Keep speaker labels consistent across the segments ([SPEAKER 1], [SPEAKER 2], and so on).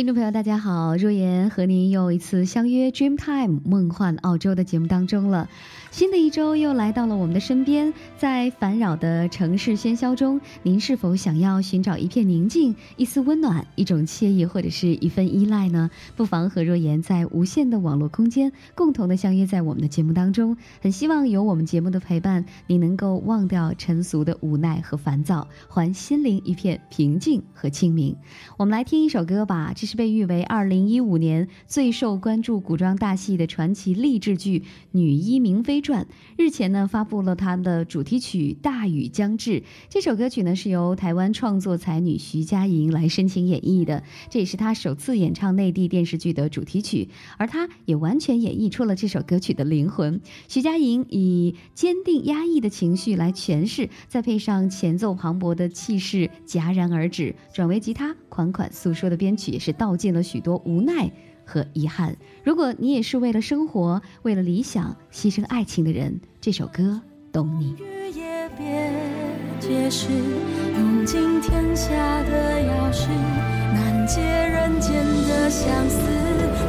[SPEAKER 1] 听众朋友，大家好，若言和您又一次相约《Dream Time 梦幻澳洲》的节目当中了。新的一周又来到了我们的身边，在烦扰的城市喧嚣中，您是否想要寻找一片宁静、一丝温暖、一种惬意，或者是一份依赖呢？不妨和若言在无限的网络空间共同的相约在我们的节目当中。很希望有我们节目的陪伴，你能够忘掉尘俗的无奈和烦躁，还心灵一片平静和清明。我们来听一首歌吧。这是被誉为二零一五年最受关注古装大戏的传奇励志剧《女医明妃传》。日前呢，发布了它的主题曲《大雨将至》。这首歌曲呢，是由台湾创作才女徐佳莹来深情演绎的，这也是她首次演唱内地电视剧的主题曲，而她也完全演绎出了这首歌曲的灵魂。徐佳莹以坚定压抑的情绪来诠释，再配上前奏磅礴的气势戛然而止，转为吉他款款诉说的编曲，也是。道尽了许多无奈和遗憾。如果你也是为了生活、为了理想牺牲爱情的人，这首歌懂你。
[SPEAKER 2] 日夜别解释用尽天下的钥匙，难解人间的相思。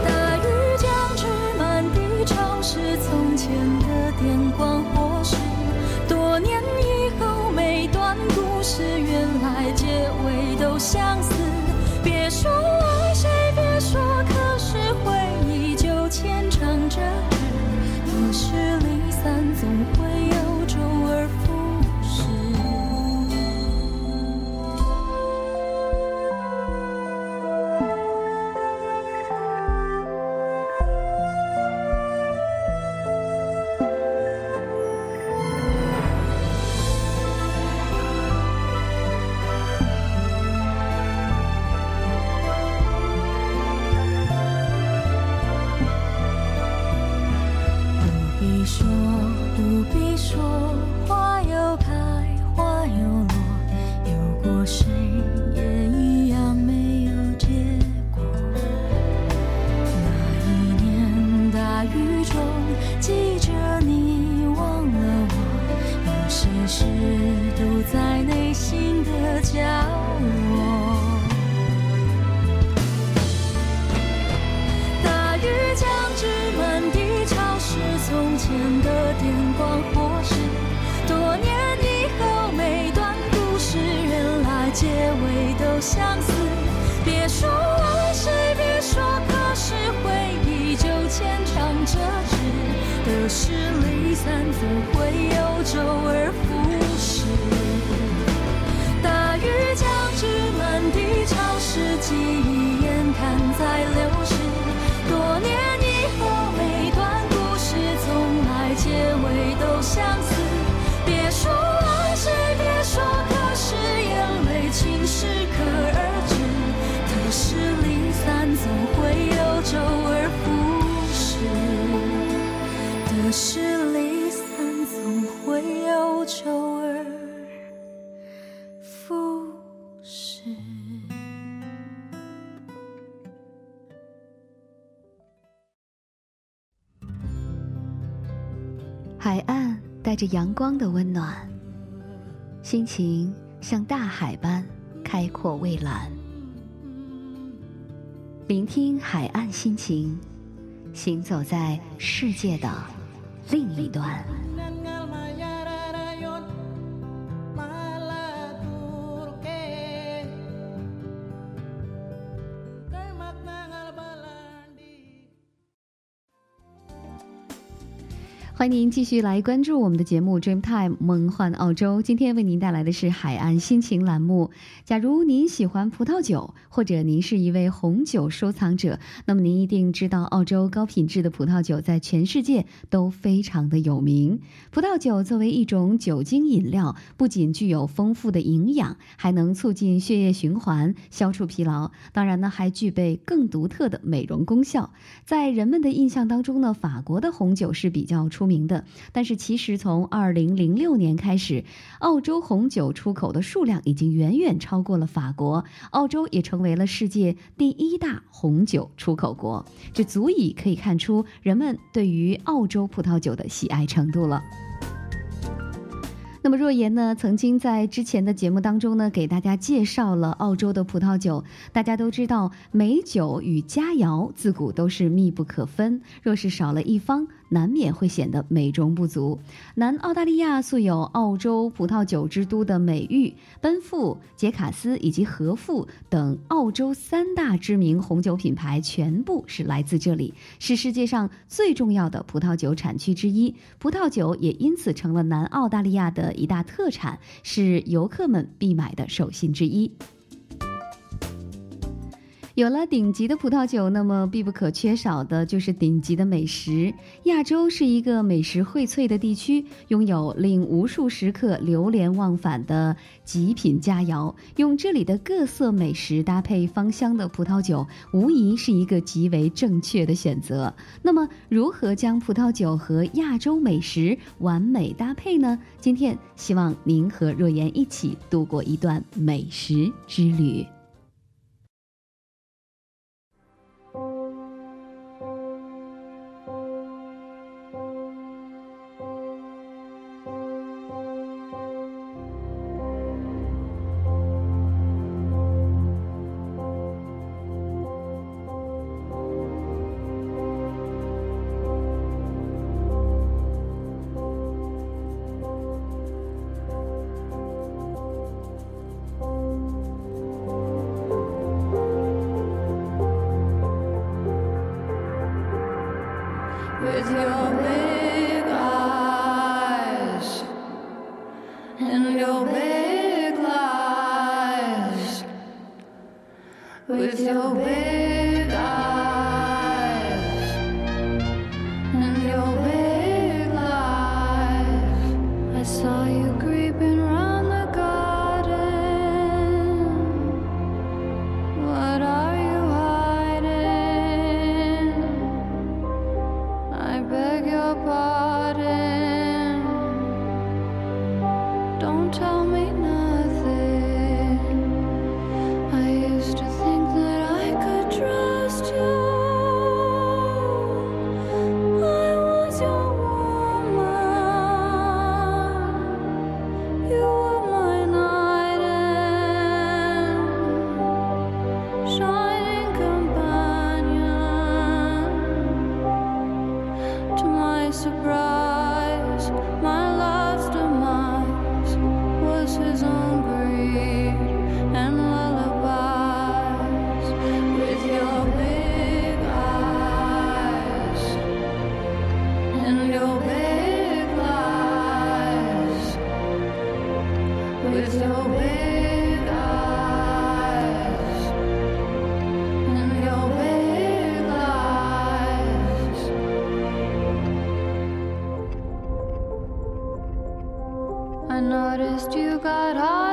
[SPEAKER 2] 大雨将至，满地潮湿，从前的电光火石，多年以后，每段故事原来结尾都相似。别说。
[SPEAKER 1] 带着阳光的温暖，心情像大海般开阔蔚蓝。聆听海岸心情，行走在世界的另一端。欢迎您继续来关注我们的节目《Dreamtime 梦幻澳洲》。今天为您带来的是海岸心情栏目。假如您喜欢葡萄酒，或者您是一位红酒收藏者，那么您一定知道，澳洲高品质的葡萄酒在全世界都非常的有名。葡萄酒作为一种酒精饮料，不仅具有丰富的营养，还能促进血液循环、消除疲劳。当然呢，还具备更独特的美容功效。在人们的印象当中呢，法国的红酒是比较出名。的，但是其实从二零零六年开始，澳洲红酒出口的数量已经远远超过了法国，澳洲也成为了世界第一大红酒出口国，这足以可以看出人们对于澳洲葡萄酒的喜爱程度了。那么若言呢，曾经在之前的节目当中呢，给大家介绍了澳洲的葡萄酒。大家都知道，美酒与佳肴自古都是密不可分，若是少了一方，难免会显得美中不足。南澳大利亚素有“澳洲葡萄酒之都”的美誉，奔富、杰卡斯以及和富等澳洲三大知名红酒品牌全部是来自这里，是世界上最重要的葡萄酒产区之一。葡萄酒也因此成了南澳大利亚的。一大特产是游客们必买的手信之一。有了顶级的葡萄酒，那么必不可缺少的就是顶级的美食。亚洲是一个美食荟萃的地区，拥有令无数食客流连忘返的极品佳肴。用这里的各色美食搭配芳香的葡萄酒，无疑是一个极为正确的选择。那么，如何将葡萄酒和亚洲美食完美搭配呢？今天希望您和若言一起度过一段美食之旅。
[SPEAKER 2] noticed you got hot.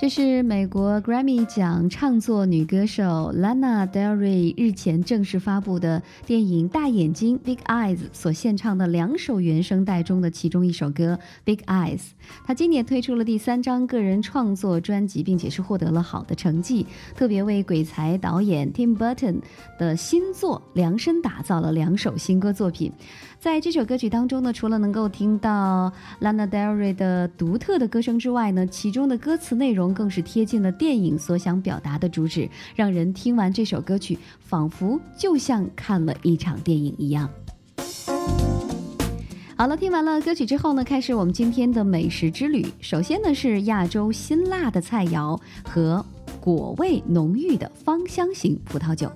[SPEAKER 1] 这是美国 Grammy 奖唱作女歌手 Lana Del Rey 日前正式发布的电影《大眼睛》（Big Eyes） 所献唱的两首原声带中的其中一首歌《Big Eyes》。她今年推出了第三张个人创作专辑，并且是获得了好的成绩，特别为鬼才导演 Tim Burton 的新作量身打造了两首新歌作品。在这首歌曲当中呢，除了能够听到 Lana Del Rey 的独特的歌声之外呢，其中的歌词内容更是贴近了电影所想表达的主旨，让人听完这首歌曲，仿佛就像看了一场电影一样。好了，听完了歌曲之后呢，开始我们今天的美食之旅。首先呢是亚洲辛辣的菜肴和果味浓郁的芳香型葡萄酒。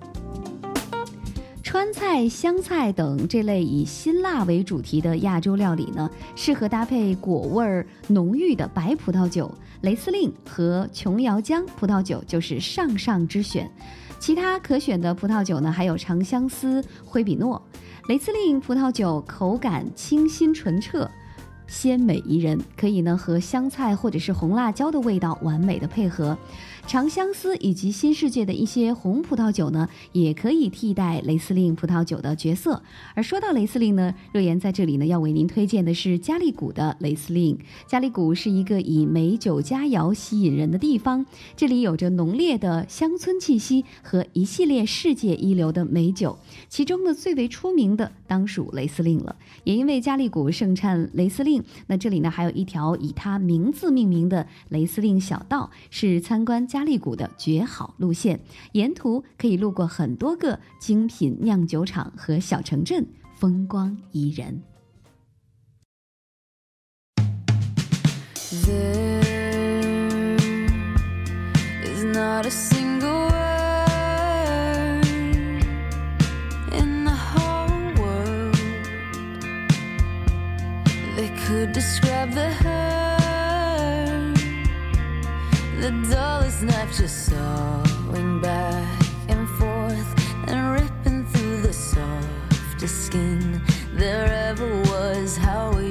[SPEAKER 1] 川菜、湘菜等这类以辛辣为主题的亚洲料理呢，适合搭配果味儿浓郁的白葡萄酒，雷司令和琼瑶浆葡萄酒就是上上之选。其他可选的葡萄酒呢，还有长相思、灰比诺。雷司令葡萄酒口感清新纯澈。鲜美宜人，可以呢和香菜或者是红辣椒的味道完美的配合。长相思以及新世界的一些红葡萄酒呢，也可以替代雷司令葡萄酒的角色。而说到雷司令呢，若言在这里呢要为您推荐的是加利谷的雷司令。加利谷是一个以美酒佳肴吸引人的地方，这里有着浓烈的乡村气息和一系列世界一流的美酒，其中呢最为出名的当属雷司令了。也因为加利谷盛产雷司令。那这里呢，还有一条以他名字命名的雷司令小道，是参观加利谷的绝好路线。沿途可以路过很多个精品酿酒厂和小城镇，风光宜人 the。Could describe the hurt. The dullest knife just sawing back and forth and ripping through the softest skin there ever was. How are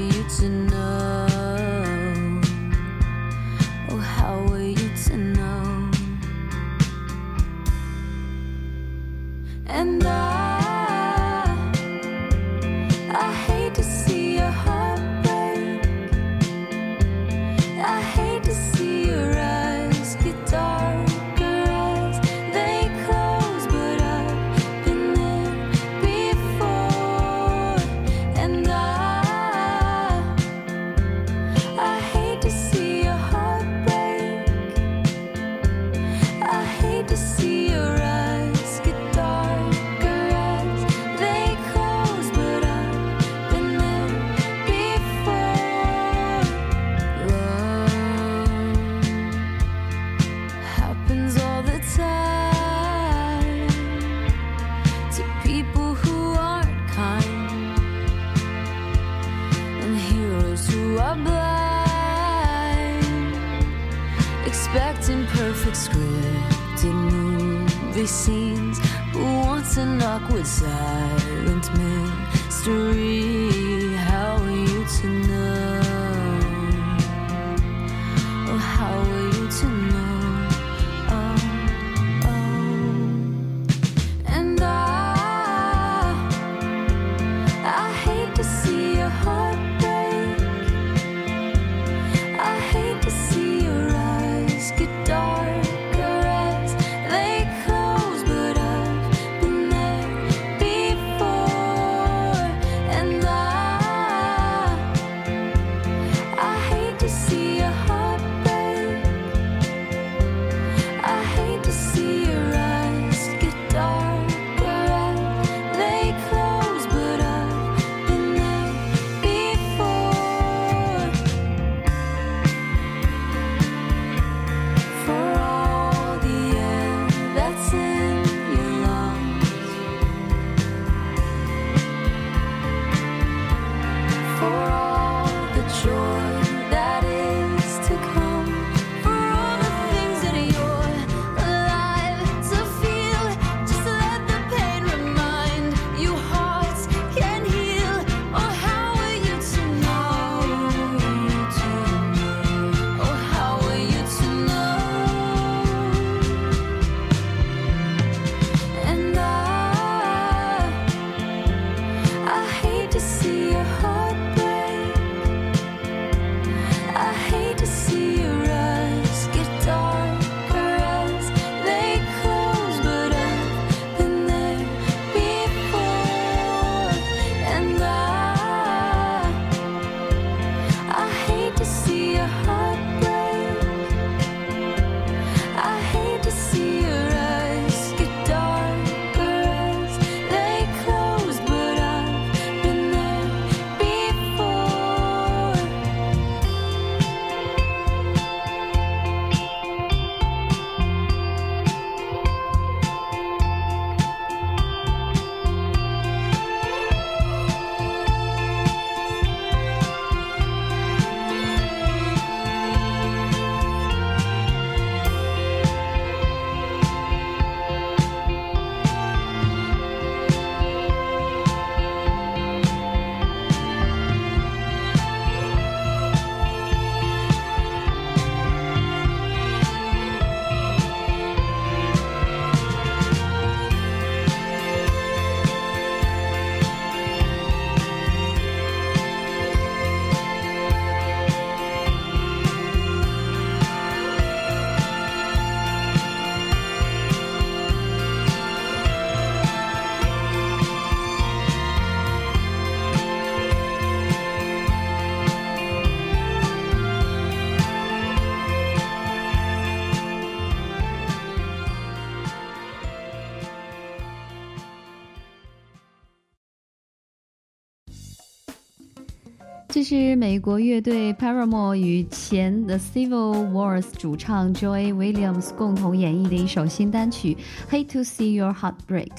[SPEAKER 1] 是美国乐队 Paramore 与前 The Civil Wars 主唱 Joy Williams 共同演绎的一首新单曲《Hate to See Your Heart Break》。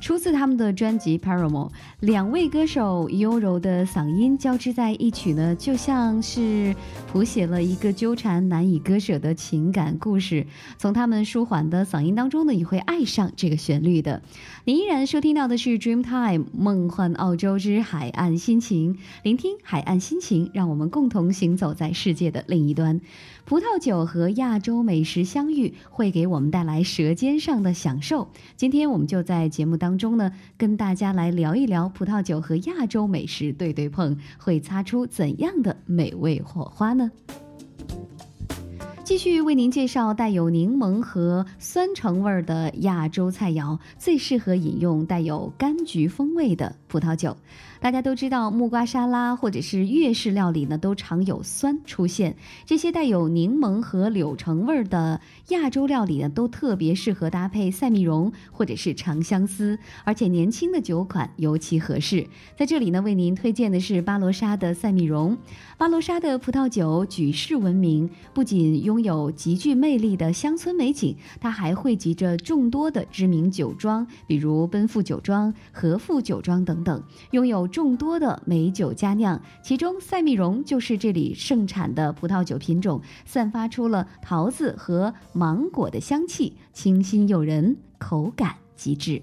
[SPEAKER 1] 出自他们的专辑《Paramore》，两位歌手优柔的嗓音交织在一起呢，就像是谱写了一个纠缠难以割舍的情感故事。从他们舒缓的嗓音当中呢，你会爱上这个旋律的。你依然收听到的是《Dreamtime 梦幻澳洲之海岸心情》，聆听海岸心情，让我们共同行走在世界的另一端。葡萄酒和亚洲美食相遇，会给我们带来舌尖上的享受。今天我们就在节目当中呢，跟大家来聊一聊葡萄酒和亚洲美食对对碰，会擦出怎样的美味火花呢？继续为您介绍带有柠檬和酸橙味儿的亚洲菜肴，最适合饮用带有柑橘风味的葡萄酒。大家都知道，木瓜沙拉或者是粤式料理呢，都常有酸出现。这些带有柠檬和柳橙味儿的亚洲料理呢，都特别适合搭配赛蜜蓉或者是长相思，而且年轻的酒款尤其合适。在这里呢，为您推荐的是巴罗沙的赛蜜蓉。巴罗沙的葡萄酒举世闻名，不仅拥有极具魅力的乡村美景，它还汇集着众多的知名酒庄，比如奔富酒庄、和富酒庄等等，拥有。众多的美酒佳酿，其中赛蜜蓉就是这里盛产的葡萄酒品种，散发出了桃子和芒果的香气，清新诱人，口感极致。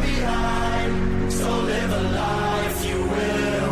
[SPEAKER 3] behind. So live a life you will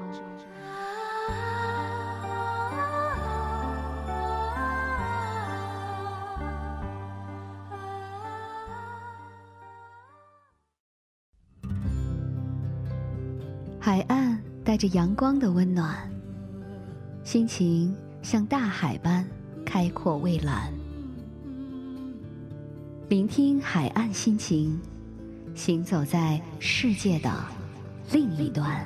[SPEAKER 1] 海岸带着阳光的温暖，心情像大海般开阔蔚蓝。聆听海岸心情，行走在世界的另一端。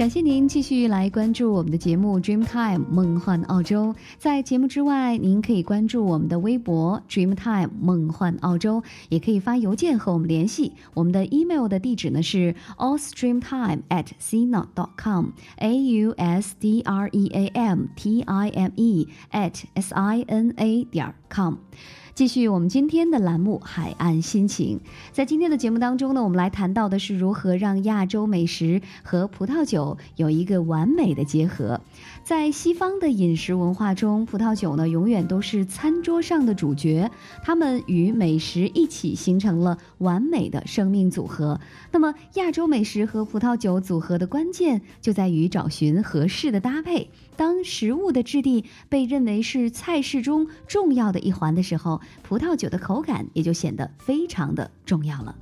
[SPEAKER 1] 感谢您继续来关注我们的节目《Dreamtime 梦幻澳洲》。在节目之外，您可以关注我们的微博 “Dreamtime 梦幻澳洲”，也可以发邮件和我们联系。我们的 email 的地址呢是 ausdreamtime@sina.com，a u s d r e a m t i m e at s i n a 点 com。继续我们今天的栏目《海岸心情》。在今天的节目当中呢，我们来谈到的是如何让亚洲美食和葡萄酒有一个完美的结合。在西方的饮食文化中，葡萄酒呢永远都是餐桌上的主角，它们与美食一起形成了完美的生命组合。那么，亚洲美食和葡萄酒组合的关键就在于找寻合适的搭配。当食物的质地被认为是菜式中重要的一环的时候，葡萄酒的口感也就显得非常的重要了。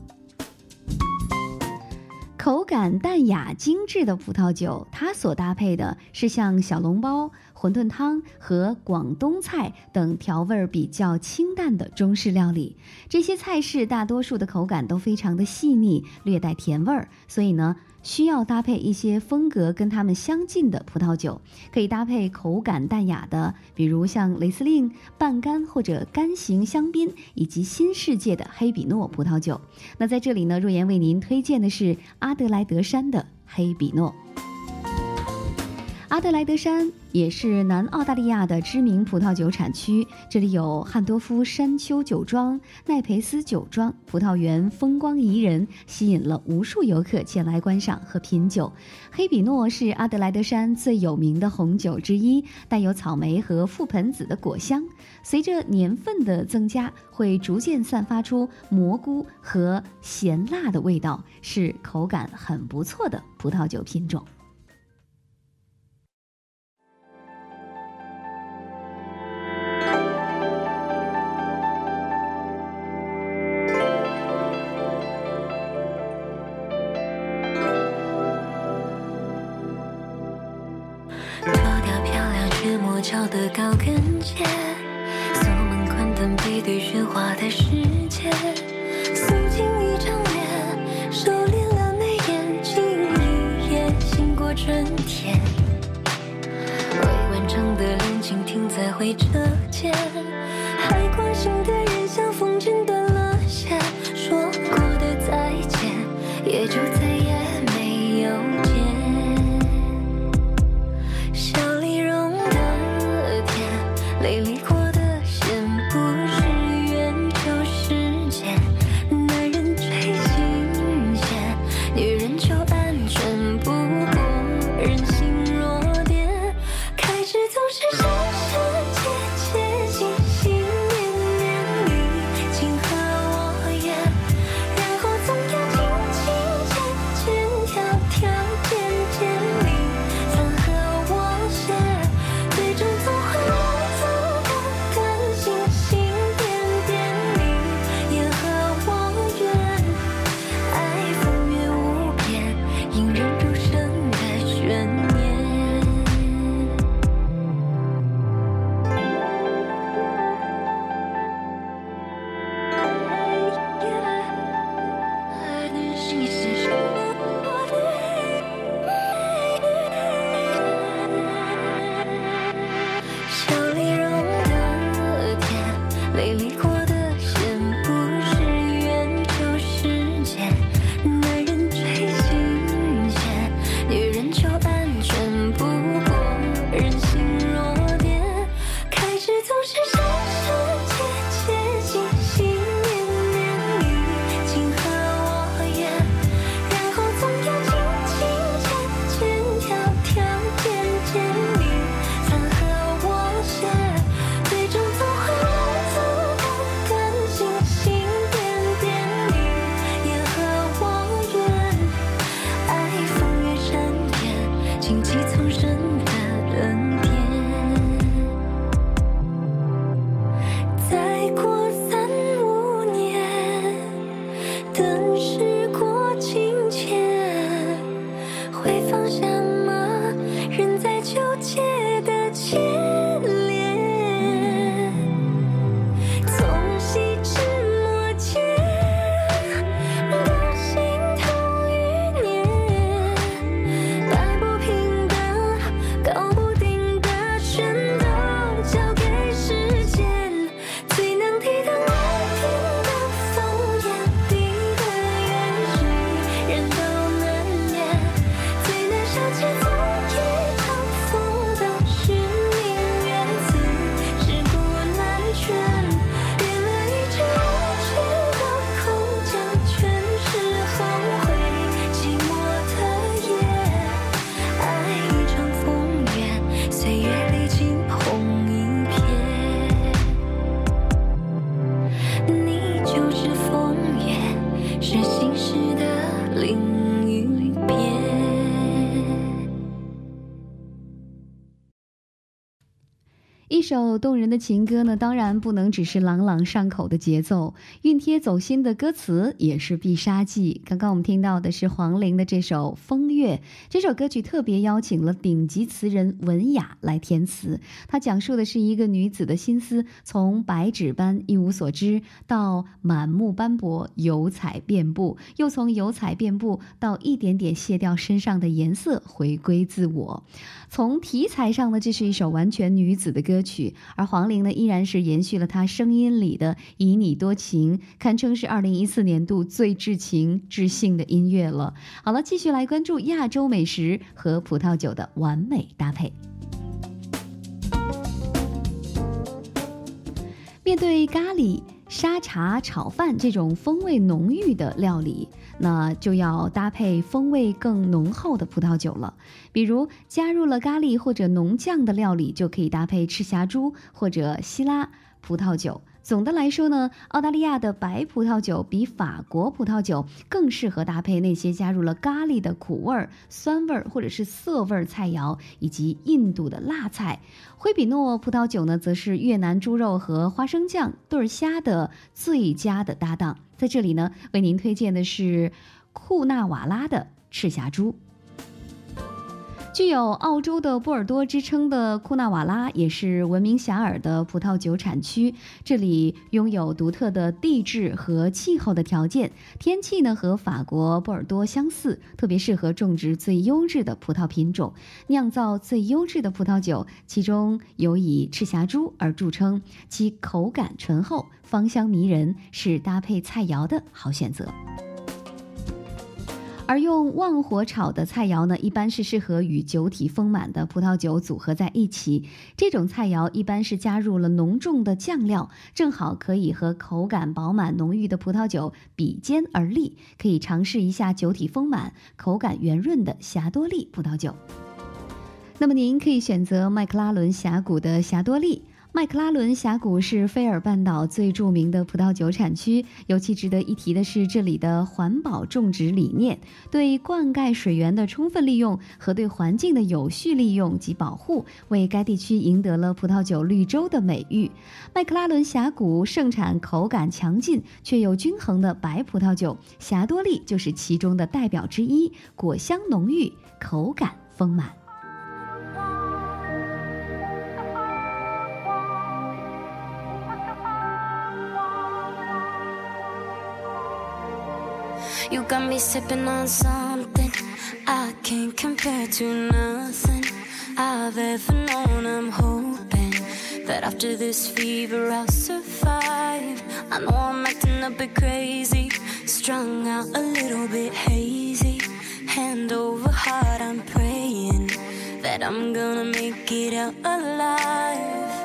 [SPEAKER 1] 口感淡雅精致的葡萄酒，它所搭配的是像小笼包、馄饨汤和广东菜等调味儿比较清淡的中式料理。这些菜式大多数的口感都非常的细腻，略带甜味儿，所以呢。需要搭配一些风格跟它们相近的葡萄酒，可以搭配口感淡雅的，比如像雷司令、半干或者干型香槟，以及新世界的黑比诺葡萄酒。那在这里呢，若言为您推荐的是阿德莱德山的黑比诺。阿德莱德山也是南澳大利亚的知名葡萄酒产区，这里有汉多夫山丘酒庄、奈培斯酒庄，葡萄园风光宜人，吸引了无数游客前来观赏和品酒。黑比诺是阿德莱德山最有名的红酒之一，带有草莓和覆盆子的果香，随着年份的增加，会逐渐散发出蘑菇和咸辣的味道，是口感很不错的葡萄酒品种。
[SPEAKER 2] 桥的高跟鞋，锁门宽灯背对喧哗的世界，素净一张脸，收敛了眉眼，静一夜，醒过春天。未完成的恋情停在回车键，还关心的人像风
[SPEAKER 1] 首动人的情歌呢，当然不能只是朗朗上口的节奏，熨贴走心的歌词也是必杀技。刚刚我们听到的是黄龄的这首《风月》，这首歌曲特别邀请了顶级词人文雅来填词。它讲述的是一个女子的心思，从白纸般一无所知，到满目斑驳、油彩遍布，又从油彩遍布到一点点卸掉身上的颜色，回归自我。从题材上呢，这是一首完全女子的歌曲，而黄龄呢，依然是延续了她声音里的以你多情，堪称是二零一四年度最至情至性的音乐了。好了，继续来关注亚洲美食和葡萄酒的完美搭配。面对咖喱。沙茶炒饭这种风味浓郁的料理，那就要搭配风味更浓厚的葡萄酒了。比如加入了咖喱或者浓酱的料理，就可以搭配赤霞珠或者希拉葡萄酒。总的来说呢，澳大利亚的白葡萄酒比法国葡萄酒更适合搭配那些加入了咖喱的苦味儿、酸味儿或者是涩味儿菜肴，以及印度的辣菜。灰比诺葡萄酒呢，则是越南猪肉和花生酱炖虾的最佳的搭档。在这里呢，为您推荐的是库纳瓦拉的赤霞珠。具有澳洲的波尔多之称的库纳瓦拉，也是闻名遐迩的葡萄酒产区。这里拥有独特的地质和气候的条件，天气呢和法国波尔多相似，特别适合种植最优质的葡萄品种，酿造最优质的葡萄酒。其中尤以赤霞珠而著称，其口感醇厚，芳香迷人，是搭配菜肴的好选择。而用旺火炒的菜肴呢，一般是适合与酒体丰满的葡萄酒组合在一起。这种菜肴一般是加入了浓重的酱料，正好可以和口感饱满浓郁的葡萄酒比肩而立。可以尝试一下酒体丰满、口感圆润的霞多丽葡萄酒。那么您可以选择麦克拉伦峡谷的霞多丽。麦克拉伦峡谷是菲尔半岛最著名的葡萄酒产区，尤其值得一提的是这里的环保种植理念，对灌溉水源的充分利用和对环境的有序利用及保护，为该地区赢得了葡萄酒绿洲的美誉。麦克拉伦峡谷盛产口感强劲却又均衡的白葡萄酒，霞多丽就是其中的代表之一，果香浓郁，口感丰满。
[SPEAKER 2] Got me sipping on something I can't compare to nothing I've ever known. I'm hoping that after this fever I'll survive. I know I'm acting a bit crazy, strung out a little bit hazy. Hand over heart, I'm praying that I'm gonna make it out alive.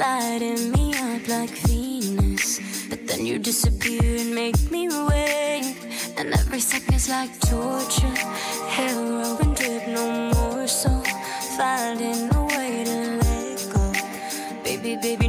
[SPEAKER 2] Lighting me up like Venus. But then you disappear and make me wait, and every second's like torture. Heroin drip, no more so, finding a way to let go. Baby, baby,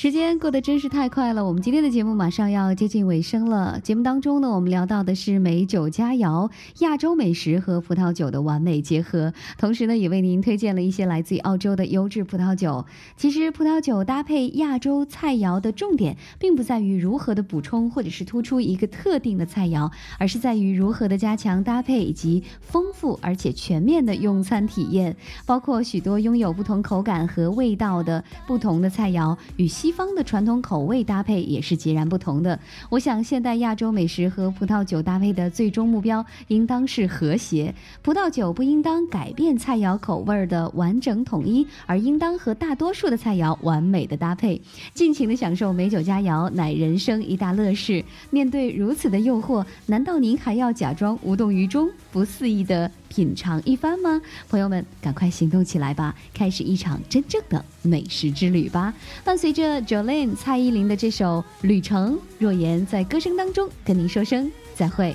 [SPEAKER 1] 时间过得真是太快了，我们今天的节目马上要接近尾声了。节目当中呢，我们聊到的是美酒佳肴、亚洲美食和葡萄酒的完美结合，同时呢，也为您推荐了一些来自于澳洲的优质葡萄酒。其实，葡萄酒搭配亚洲菜肴的重点，并不在于如何的补充或者是突出一个特定的菜肴，而是在于如何的加强搭配以及丰富而且全面的用餐体验，包括许多拥有不同口感和味道的不同的菜肴与西。西方的传统口味搭配也是截然不同的。我想，现代亚洲美食和葡萄酒搭配的最终目标应当是和谐。葡萄酒不应当改变菜肴口味的完整统一，而应当和大多数的菜肴完美的搭配。尽情的享受美酒佳肴，乃人生一大乐事。面对如此的诱惑，难道您还要假装无动于衷，不肆意的？品尝一番吗？朋友们，赶快行动起来吧，开始一场真正的美食之旅吧！伴随着 Jolin 蔡依林的这首《旅程》，若言在歌声当中跟您说声再会。